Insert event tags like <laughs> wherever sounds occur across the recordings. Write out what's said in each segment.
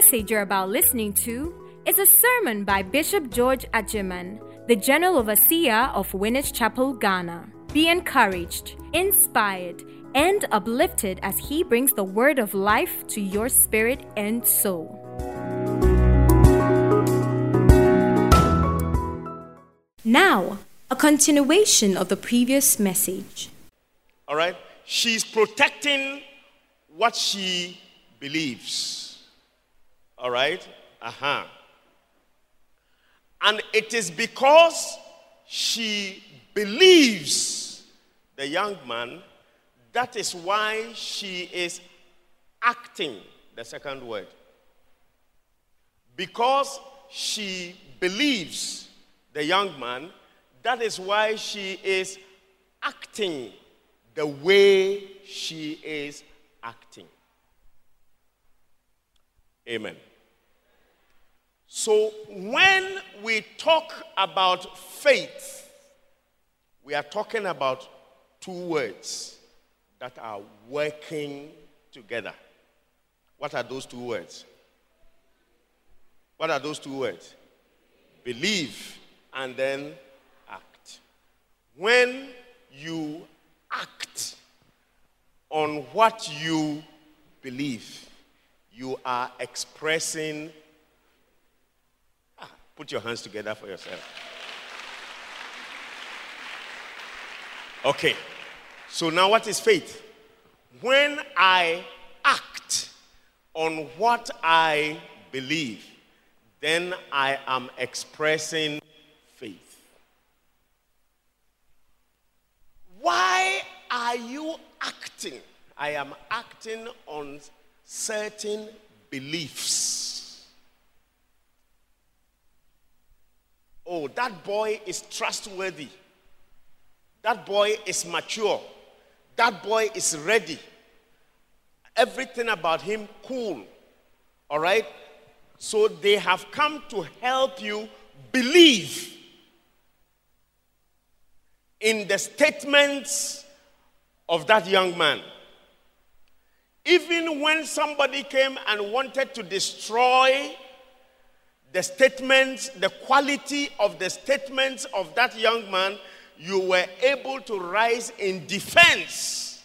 message you're about listening to is a sermon by Bishop George Adjeman, the General Overseer of Winners Chapel, Ghana. Be encouraged, inspired, and uplifted as he brings the word of life to your spirit and soul. Now, a continuation of the previous message. All right? She's protecting what she believes. All right? Uh huh. And it is because she believes the young man, that is why she is acting, the second word. Because she believes the young man, that is why she is acting the way she is acting. Amen. So, when we talk about faith, we are talking about two words that are working together. What are those two words? What are those two words? Believe and then act. When you act on what you believe, you are expressing. Put your hands together for yourself. Okay. So now what is faith? When I act on what I believe, then I am expressing faith. Why are you acting? I am acting on certain beliefs. Oh, that boy is trustworthy. That boy is mature. That boy is ready. Everything about him cool. All right? So they have come to help you believe in the statements of that young man. Even when somebody came and wanted to destroy the statements, the quality of the statements of that young man, you were able to rise in defense.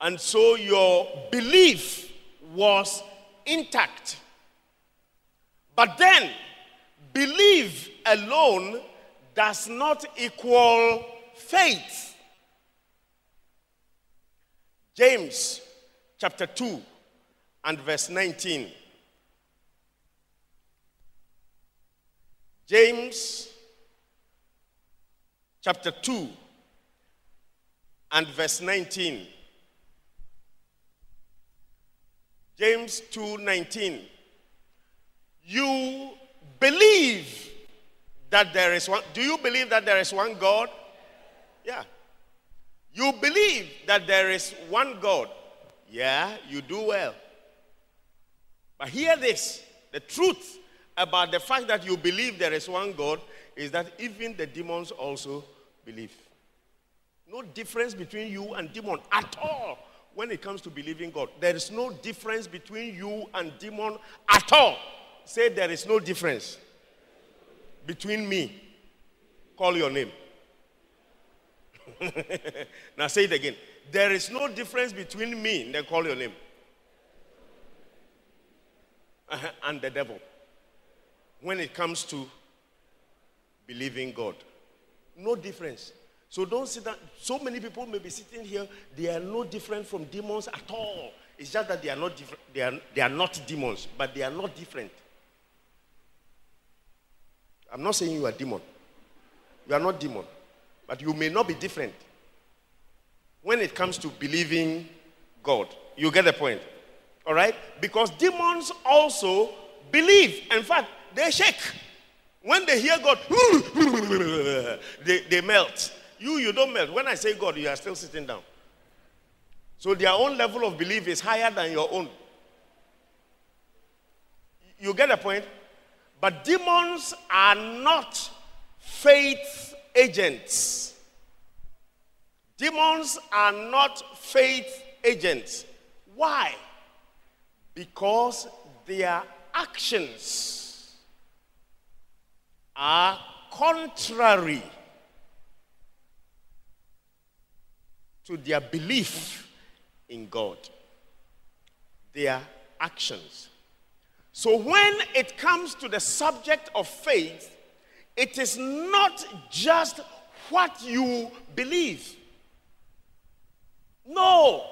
And so your belief was intact. But then, belief alone does not equal faith. James chapter 2 and verse 19. James chapter 2 and verse 19. James 2:19. You believe that there is one Do you believe that there is one God? Yeah. You believe that there is one God. Yeah, you do well. But hear this the truth about the fact that you believe there is one God is that even the demons also believe. No difference between you and demon at all when it comes to believing God. There is no difference between you and demon at all. Say there is no difference between me. Call your name. <laughs> now say it again. There is no difference between me, then call your name, <laughs> and the devil when it comes to believing God. No difference. So don't sit down. So many people may be sitting here, they are no different from demons at all. It's just that they are not different. They are, they are not demons, but they are not different. I'm not saying you are demon. You are not demon. But you may not be different when it comes to believing God. You get the point. All right? Because demons also believe. In fact, they shake. When they hear God, <laughs> they, they melt. You, you don't melt. When I say God, you are still sitting down. So their own level of belief is higher than your own. You get the point? But demons are not faith agents. Demons are not faith agents. Why? Because their actions are contrary to their belief in God. Their actions. So when it comes to the subject of faith, it is not just what you believe. No,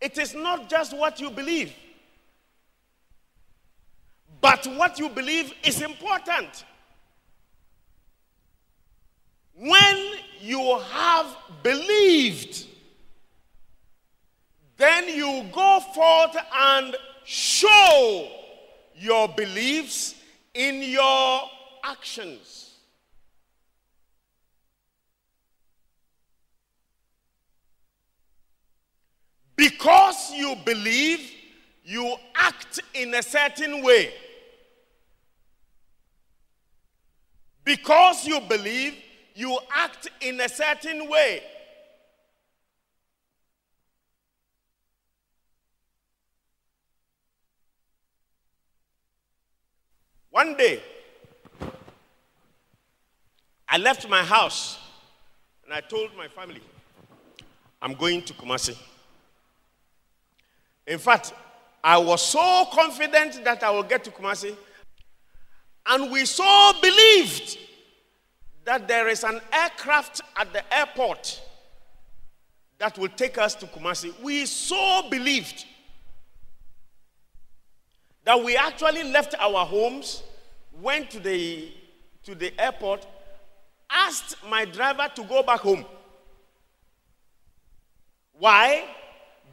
it is not just what you believe. But what you believe is important. When you have believed, then you go forth and show your beliefs in your actions. Because you believe, you act in a certain way. Because you believe, you act in a certain way. One day, I left my house and I told my family, I'm going to Kumasi. In fact, I was so confident that I will get to Kumasi, and we so believed that there is an aircraft at the airport that will take us to Kumasi. We so believed that we actually left our homes, went to the, to the airport, asked my driver to go back home. Why?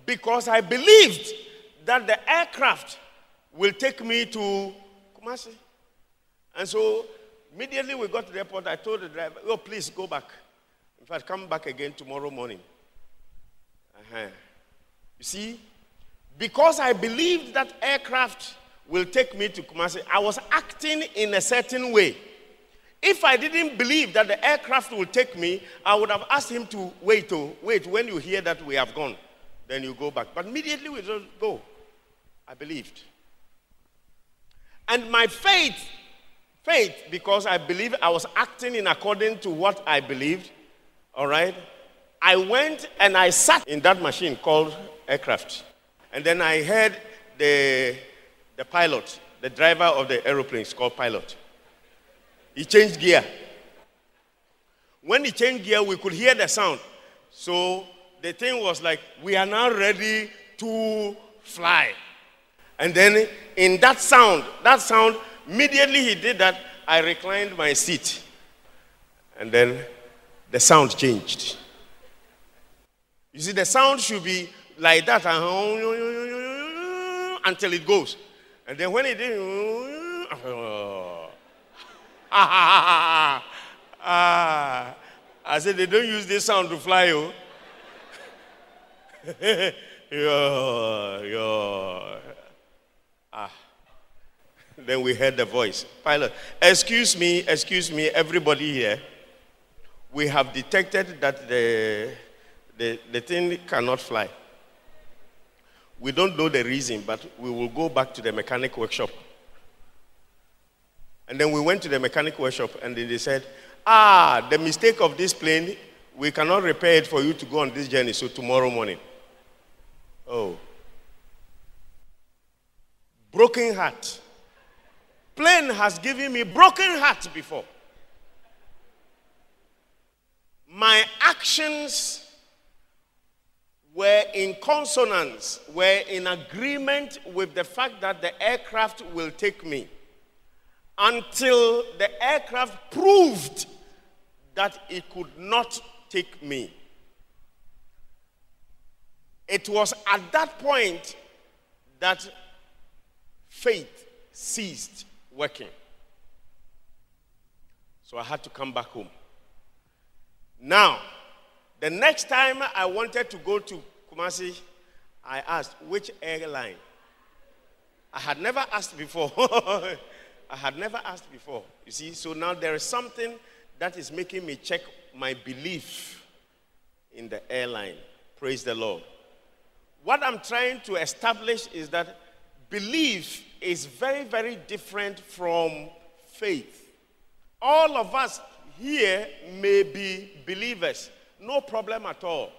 Because I believed that the aircraft will take me to Kumasi. And so immediately we got to the airport, I told the driver, oh, please go back. In fact, come back again tomorrow morning. Uh-huh. You see, because I believed that aircraft will take me to Kumasi, I was acting in a certain way. If I didn't believe that the aircraft will take me, I would have asked him to wait, oh, wait, when you hear that we have gone, then you go back. But immediately we just go. I believed. And my faith, faith, because I believe I was acting in according to what I believed, all right, I went and I sat in that machine called aircraft. And then I heard the, the pilot, the driver of the aeroplane is called pilot. He changed gear. When he changed gear, we could hear the sound. So the thing was like, we are now ready to fly. And then in that sound, that sound, immediately he did that, I reclined my seat. And then the sound changed. You see, the sound should be like that until it goes. And then when it did, <laughs> ah, ah, ah, ah, I said, they don't use this sound to fly you. yeah, yeah. Ah. Then we heard the voice. Pilot, excuse me, excuse me, everybody here. We have detected that the, the, the thing cannot fly. We don't know the reason, but we will go back to the mechanic workshop and then we went to the mechanic workshop and they said, Ah, the mistake of this plane, we cannot repair it for you to go on this journey, so tomorrow morning. Oh. Broken heart. Plane has given me broken heart before. My actions were in consonance, were in agreement with the fact that the aircraft will take me until the aircraft proved that it could not take me. It was at that point that faith ceased working. So I had to come back home. Now, the next time I wanted to go to Kumasi, I asked, which airline? I had never asked before. <laughs> I had never asked before. You see, so now there is something that is making me check my belief in the airline. Praise the Lord. What I'm trying to establish is that belief is very, very different from faith. All of us here may be believers, no problem at all.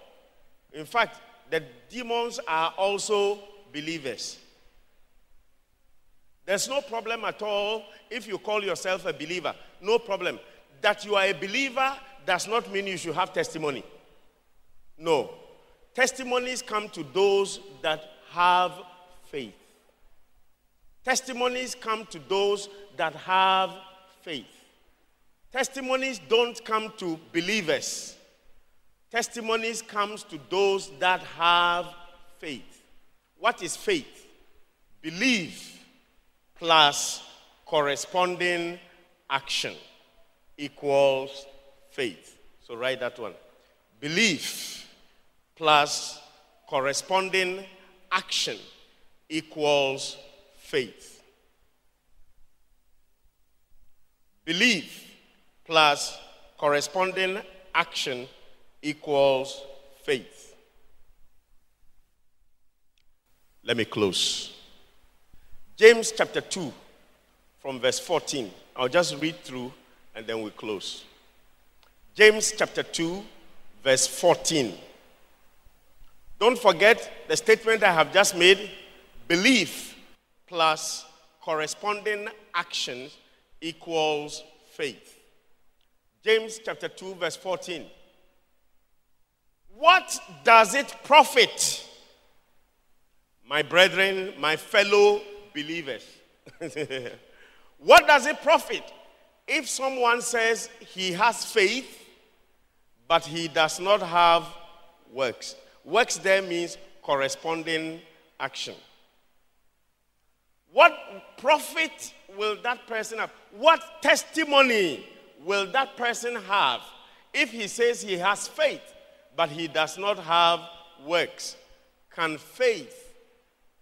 In fact, the demons are also believers. There's no problem at all if you call yourself a believer. No problem. That you are a believer does not mean you should have testimony. No. Testimonies come to those that have faith. Testimonies come to those that have faith. Testimonies don't come to believers. Testimonies comes to those that have faith. What is faith? Belief plus corresponding action equals faith. So write that one. Belief plus corresponding action equals faith. Belief plus corresponding action equals faith. Let me close. James chapter 2, from verse 14. I'll just read through and then we close. James chapter 2, verse 14. Don't forget the statement I have just made belief plus corresponding actions equals faith. James chapter 2, verse 14. What does it profit, my brethren, my fellow believers? <laughs> what does it profit if someone says he has faith, but he does not have works? Works there means corresponding action. What profit will that person have? What testimony will that person have if he says he has faith, but he does not have works? Can faith,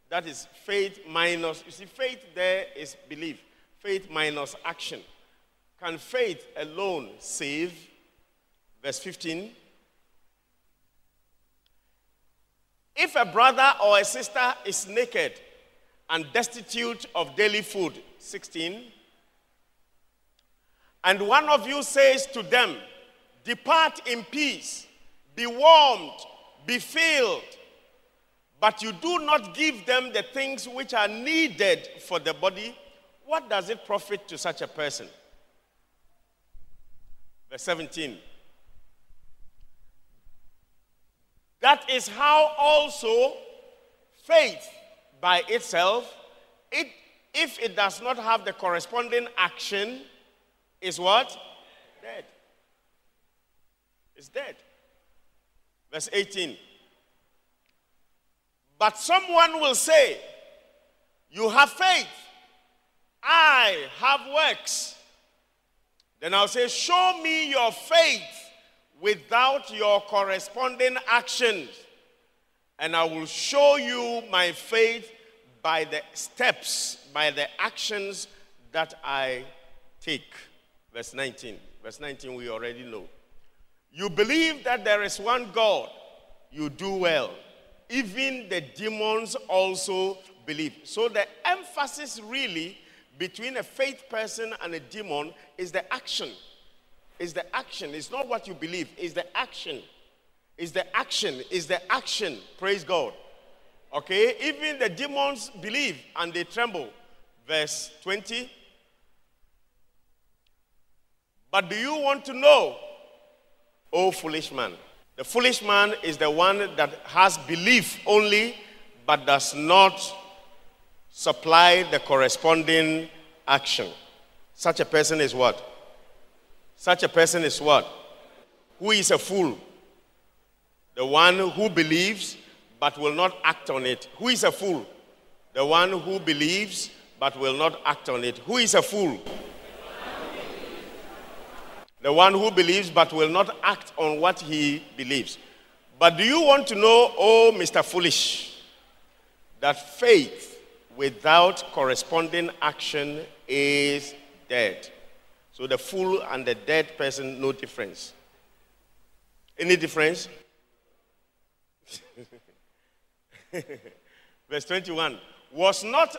that is faith minus, you see, faith there is belief, faith minus action. Can faith alone save? Verse 15. If a brother or a sister is naked and destitute of daily food, 16, and one of you says to them, Depart in peace, be warmed, be filled, but you do not give them the things which are needed for the body, what does it profit to such a person? Verse 17. That is how also faith by itself, it, if it does not have the corresponding action, is what? Dead. It's dead. Verse 18. But someone will say, You have faith, I have works. Then I'll say, Show me your faith without your corresponding actions, and I will show you my faith by the steps, by the actions that I take. Verse 19. Verse 19, we already know. You believe that there is one God, you do well. Even the demons also believe. So the emphasis really between a faith person and a demon is the action. Is the action. It's not what you believe, it's the action. Is the action. Is the action. Praise God. Okay? Even the demons believe and they tremble. Verse 20. But do you want to know, O foolish man? The foolish man is the one that has belief only but does not supply the corresponding action. Such a person is what? Such a person is what? Who is a fool? The one who believes but will not act on it. Who is a fool? The one who believes but will not act on it. Who is a fool? The one who believes but will not act on what he believes. But do you want to know, oh, Mr. Foolish, that faith without corresponding action is dead? So the fool and the dead person, no difference. Any difference? <laughs> Verse 21 Was not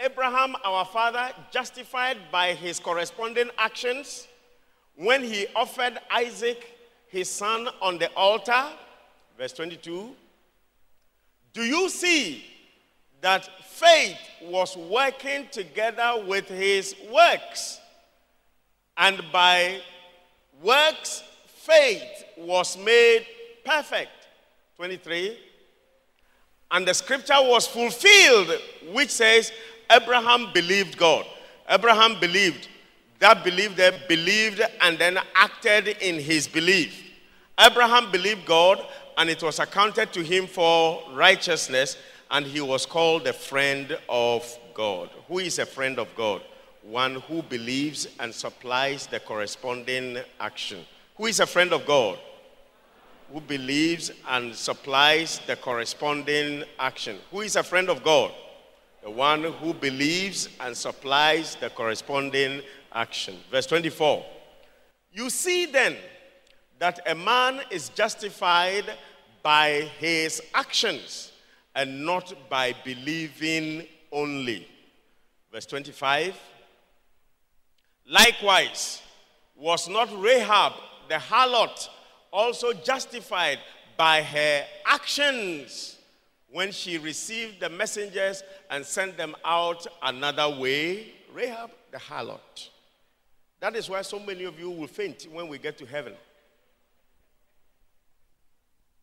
Abraham, our father, justified by his corresponding actions when he offered Isaac, his son, on the altar? Verse 22. Do you see that faith was working together with his works? And by works, faith was made perfect. 23. And the scripture was fulfilled, which says, Abraham believed God. Abraham believed. That believed them believed and then acted in his belief. Abraham believed God, and it was accounted to him for righteousness, and he was called a friend of God. Who is a friend of God? One who believes and supplies the corresponding action. Who is a friend of God? Who believes and supplies the corresponding action. Who is a friend of God? The one who believes and supplies the corresponding action. Verse 24. You see then that a man is justified by his actions and not by believing only. Verse 25. Likewise, was not Rahab the harlot also justified by her actions when she received the messengers and sent them out another way? Rahab the harlot. That is why so many of you will faint when we get to heaven.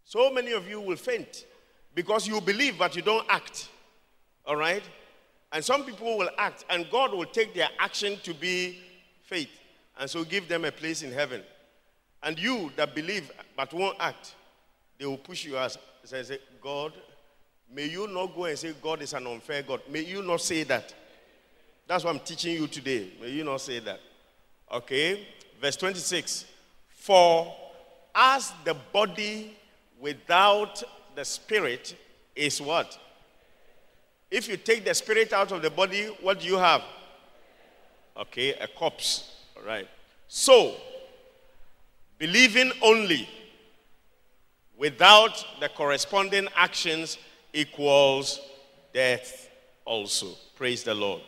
So many of you will faint because you believe but you don't act. All right? And some people will act and God will take their action to be faith and so give them a place in heaven. And you that believe but won't act, they will push you as say, God, may you not go and say God is an unfair God. May you not say that. That's what I'm teaching you today. May you not say that. Okay? Verse 26. For as the body without the spirit is what? If you take the spirit out of the body, what do you have? Okay, a corpse. All right. So, believing only without the corresponding actions equals death also. Praise the Lord.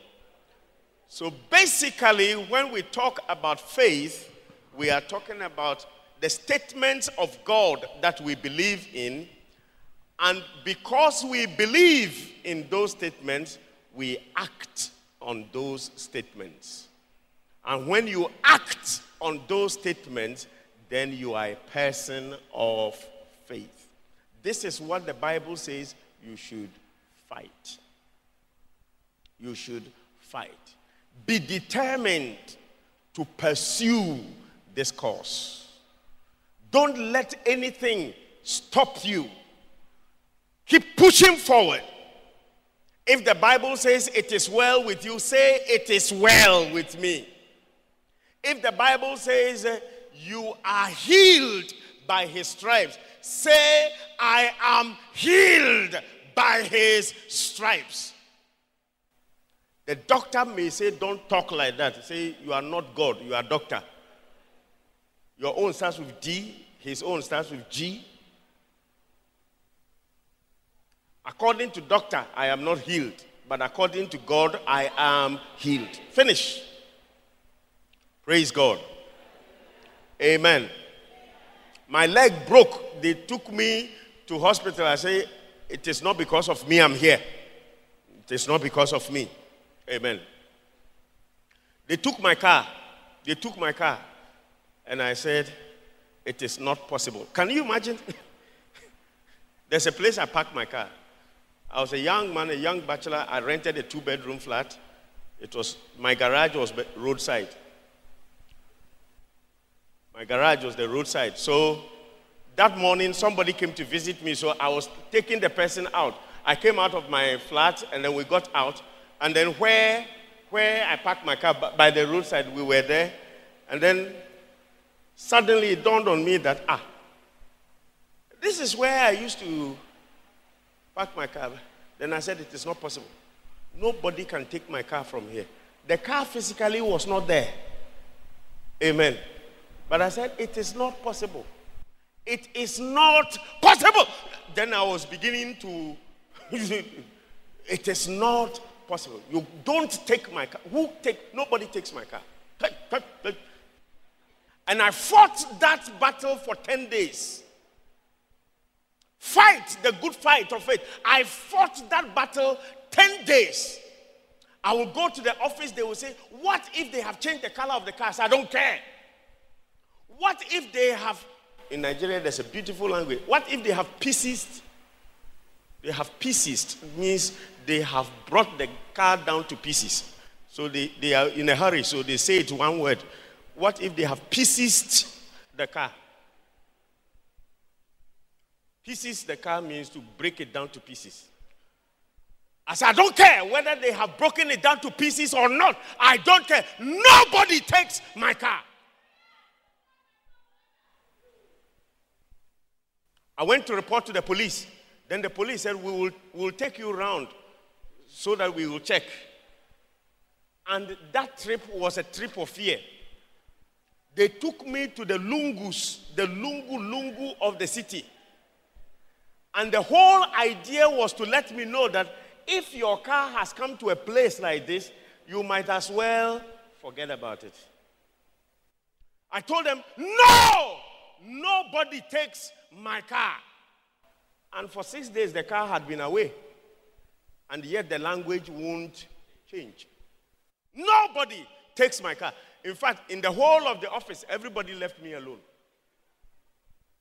So basically, when we talk about faith, we are talking about the statements of God that we believe in. And because we believe in those statements, we act on those statements. And when you act on those statements, then you are a person of faith. This is what the Bible says you should fight. You should fight. Be determined to pursue this course. Don't let anything stop you. Keep pushing forward. If the Bible says it is well with you, say it is well with me. If the Bible says you are healed by his stripes, say I am healed by his stripes. The doctor may say, Don't talk like that. Say, You are not God, you are doctor. Your own starts with D, his own starts with G. According to doctor, I am not healed, but according to God, I am healed. Finish. Praise God. Amen. My leg broke. They took me to hospital. I say, it is not because of me I'm here. It is not because of me. Amen. They took my car. They took my car. And I said, it is not possible. Can you imagine? <laughs> There's a place I parked my car. I was a young man, a young bachelor. I rented a two bedroom flat. It was, my garage was roadside. My garage was the roadside. So that morning, somebody came to visit me. So I was taking the person out. I came out of my flat and then we got out. And then where, where I parked my car by the roadside, we were there. And then suddenly it dawned on me that, ah, this is where I used to park my car. Then I said, it is not possible. Nobody can take my car from here. The car physically was not there. Amen. But I said, it is not possible. It is not possible. Then I was beginning to <laughs> It is not possible. You don't take my car. Who take? Nobody takes my car. And I fought that battle for 10 days. Fight the good fight of faith. I fought that battle 10 days. I will go to the office, they will say, What if they have changed the color of the cars? I don't care. What if they have, in Nigeria, there's a beautiful language. What if they have pieces? They have pieces, means they have brought the car down to pieces. So they, they are in a hurry, so they say it one word. What if they have pieces the car? Pieces the car means to break it down to pieces. I said, I don't care whether they have broken it down to pieces or not. I don't care. Nobody takes my car. I went to report to the police. Then the police said, We will we'll take you around so that we will check. And that trip was a trip of fear. They took me to the lungus, the lungu lungu of the city. And the whole idea was to let me know that if your car has come to a place like this, you might as well forget about it. I told them, no, nobody takes my car. And for six days, the car had been away. And yet the language won't change. Nobody takes my car. In fact, in the whole of the office, everybody left me alone.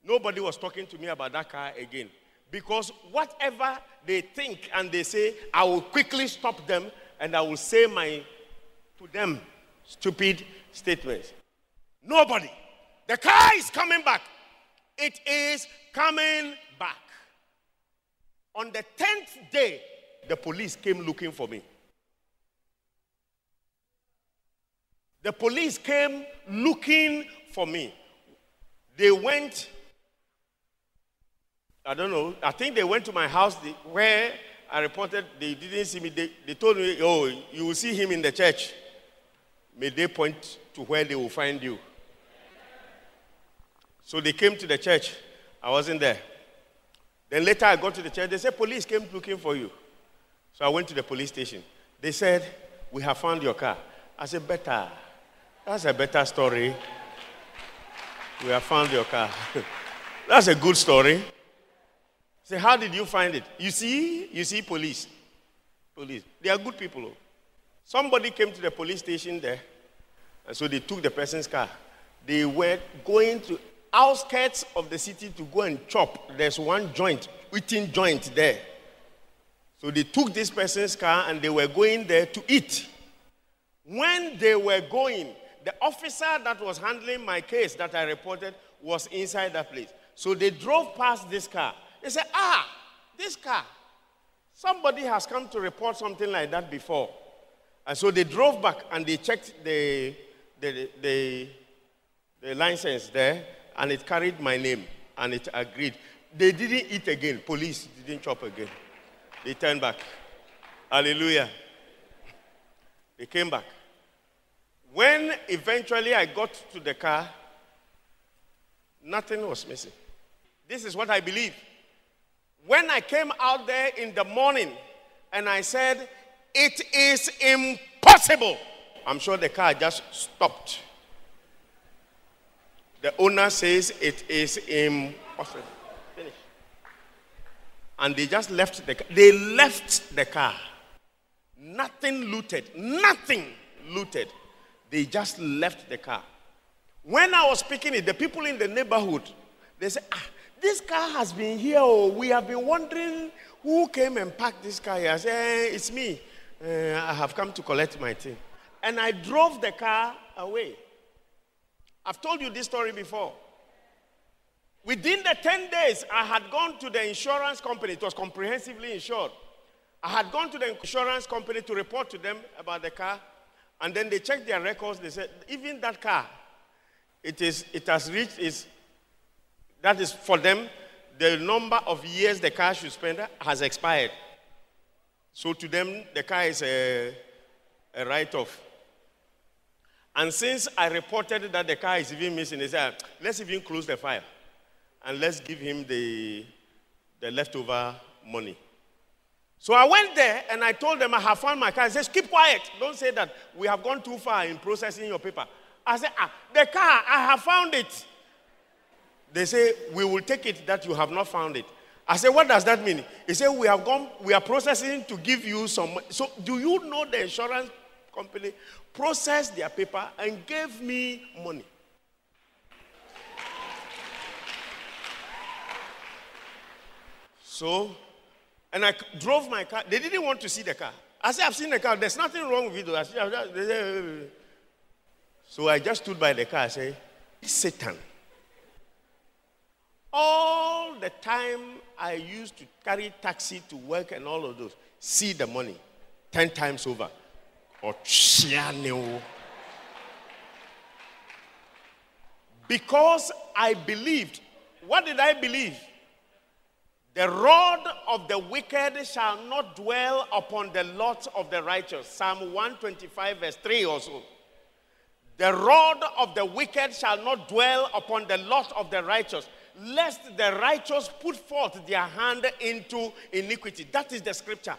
Nobody was talking to me about that car again. Because whatever they think and they say, I will quickly stop them and I will say my, to them, stupid statements. Nobody. The car is coming back. It is coming back. On the 10th day, the police came looking for me. The police came looking for me. They went I don't know. I think they went to my house where I reported they didn't see me. They, they told me, oh, you will see him in the church. May they point to where they will find you. So they came to the church. I wasn't there. Then later I got to the church. They said, police came looking for you. So I went to the police station. They said, we have found your car. I said, better. That's a better story. We have found your car. <laughs> That's a good story. Say, how did you find it? You see, you see police. Police. They are good people. Oh. Somebody came to the police station there, and so they took the person's car. They were going to outskirts of the city to go and chop. There's one joint, eating joint there. So they took this person's car and they were going there to eat. When they were going, the officer that was handling my case that I reported was inside that place. So they drove past this car. They said, ah, this car, somebody has come to report something like that before. And so they drove back and they checked the, the, the, the license there and it carried my name and it agreed. They didn't eat again. Police didn't chop again. They turned back. Hallelujah. They came back. When eventually I got to the car, nothing was missing. This is what I believe. When I came out there in the morning and I said, It is impossible, I'm sure the car just stopped. The owner says it is impossible. Finish. And they just left the car. They left the car. Nothing looted. Nothing looted. They just left the car. When I was speaking it, the people in the neighborhood, they said, ah, this car has been here. Oh, we have been wondering who came and parked this car here. I said, eh, It's me. Uh, I have come to collect my thing. And I drove the car away. I've told you this story before. Within the 10 days, I had gone to the insurance company. It was comprehensively insured. I had gone to the insurance company to report to them about the car. And then they checked their records. They said, even that car, it, is, it has reached its that is for them, the number of years the car should spend has expired. So to them, the car is a, a write off. And since I reported that the car is even missing, they said, let's even close the file and let's give him the, the leftover money. So I went there and I told them I have found my car. He says, Keep quiet. Don't say that we have gone too far in processing your paper. I said, Ah, the car, I have found it. They say, We will take it that you have not found it. I said, What does that mean? He said, We have gone, we are processing to give you some. So, do you know the insurance company processed their paper and gave me money? So, and I drove my car. They didn't want to see the car. I said, I've seen the car. There's nothing wrong with it. So I just stood by the car. I said, Satan. All the time I used to carry taxi to work and all of those, see the money 10 times over. Because I believed. What did I believe? The rod of the wicked shall not dwell upon the lot of the righteous. Psalm 125, verse 3 also. The rod of the wicked shall not dwell upon the lot of the righteous, lest the righteous put forth their hand into iniquity. That is the scripture.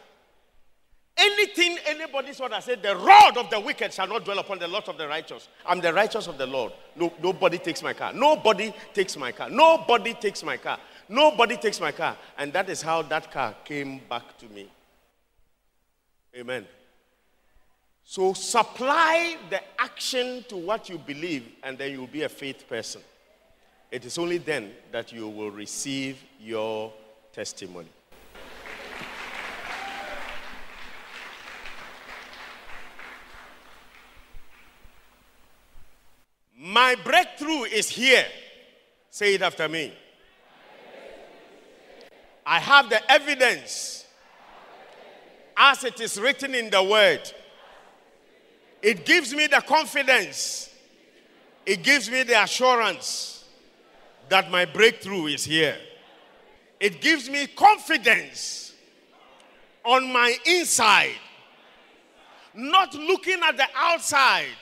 Anything anybody saw that said, the rod of the wicked shall not dwell upon the lot of the righteous. I'm the righteous of the Lord. No, nobody takes my car. Nobody takes my car. Nobody takes my car. Nobody takes my car. And that is how that car came back to me. Amen. So supply the action to what you believe, and then you'll be a faith person. It is only then that you will receive your testimony. My breakthrough is here. Say it after me. I have the evidence as it is written in the word. It gives me the confidence, it gives me the assurance that my breakthrough is here. It gives me confidence on my inside, not looking at the outside,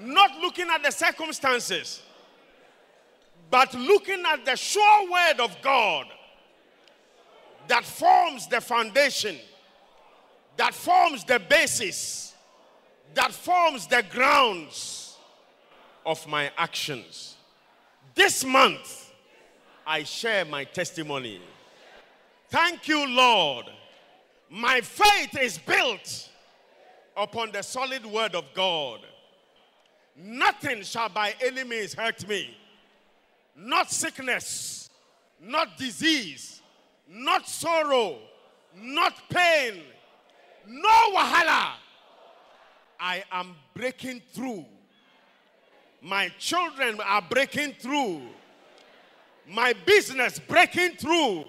not looking at the circumstances, but looking at the sure word of God that forms the foundation, that forms the basis, that forms the grounds of my actions. This month, I share my testimony. Thank you, Lord. My faith is built upon the solid word of God. Nothing shall by any means hurt me. Not sickness, not disease, not sorrow, not pain, no wahala. I am breaking through. My children are breaking through. My business breaking through.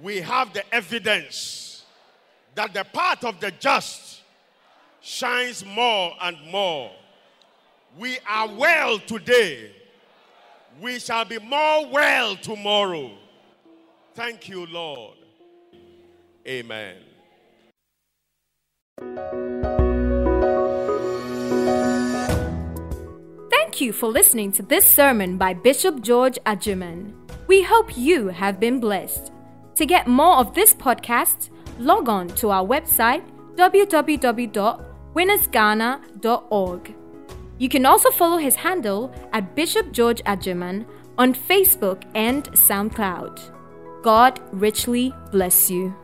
We have the evidence that the path of the just shines more and more. We are well today. We shall be more well tomorrow. Thank you, Lord. Amen. Thank you for listening to this sermon by Bishop George Adjeman. We hope you have been blessed. To get more of this podcast, log on to our website www.winnersghana.org. You can also follow his handle at Bishop George Adjeman on Facebook and SoundCloud. God richly bless you.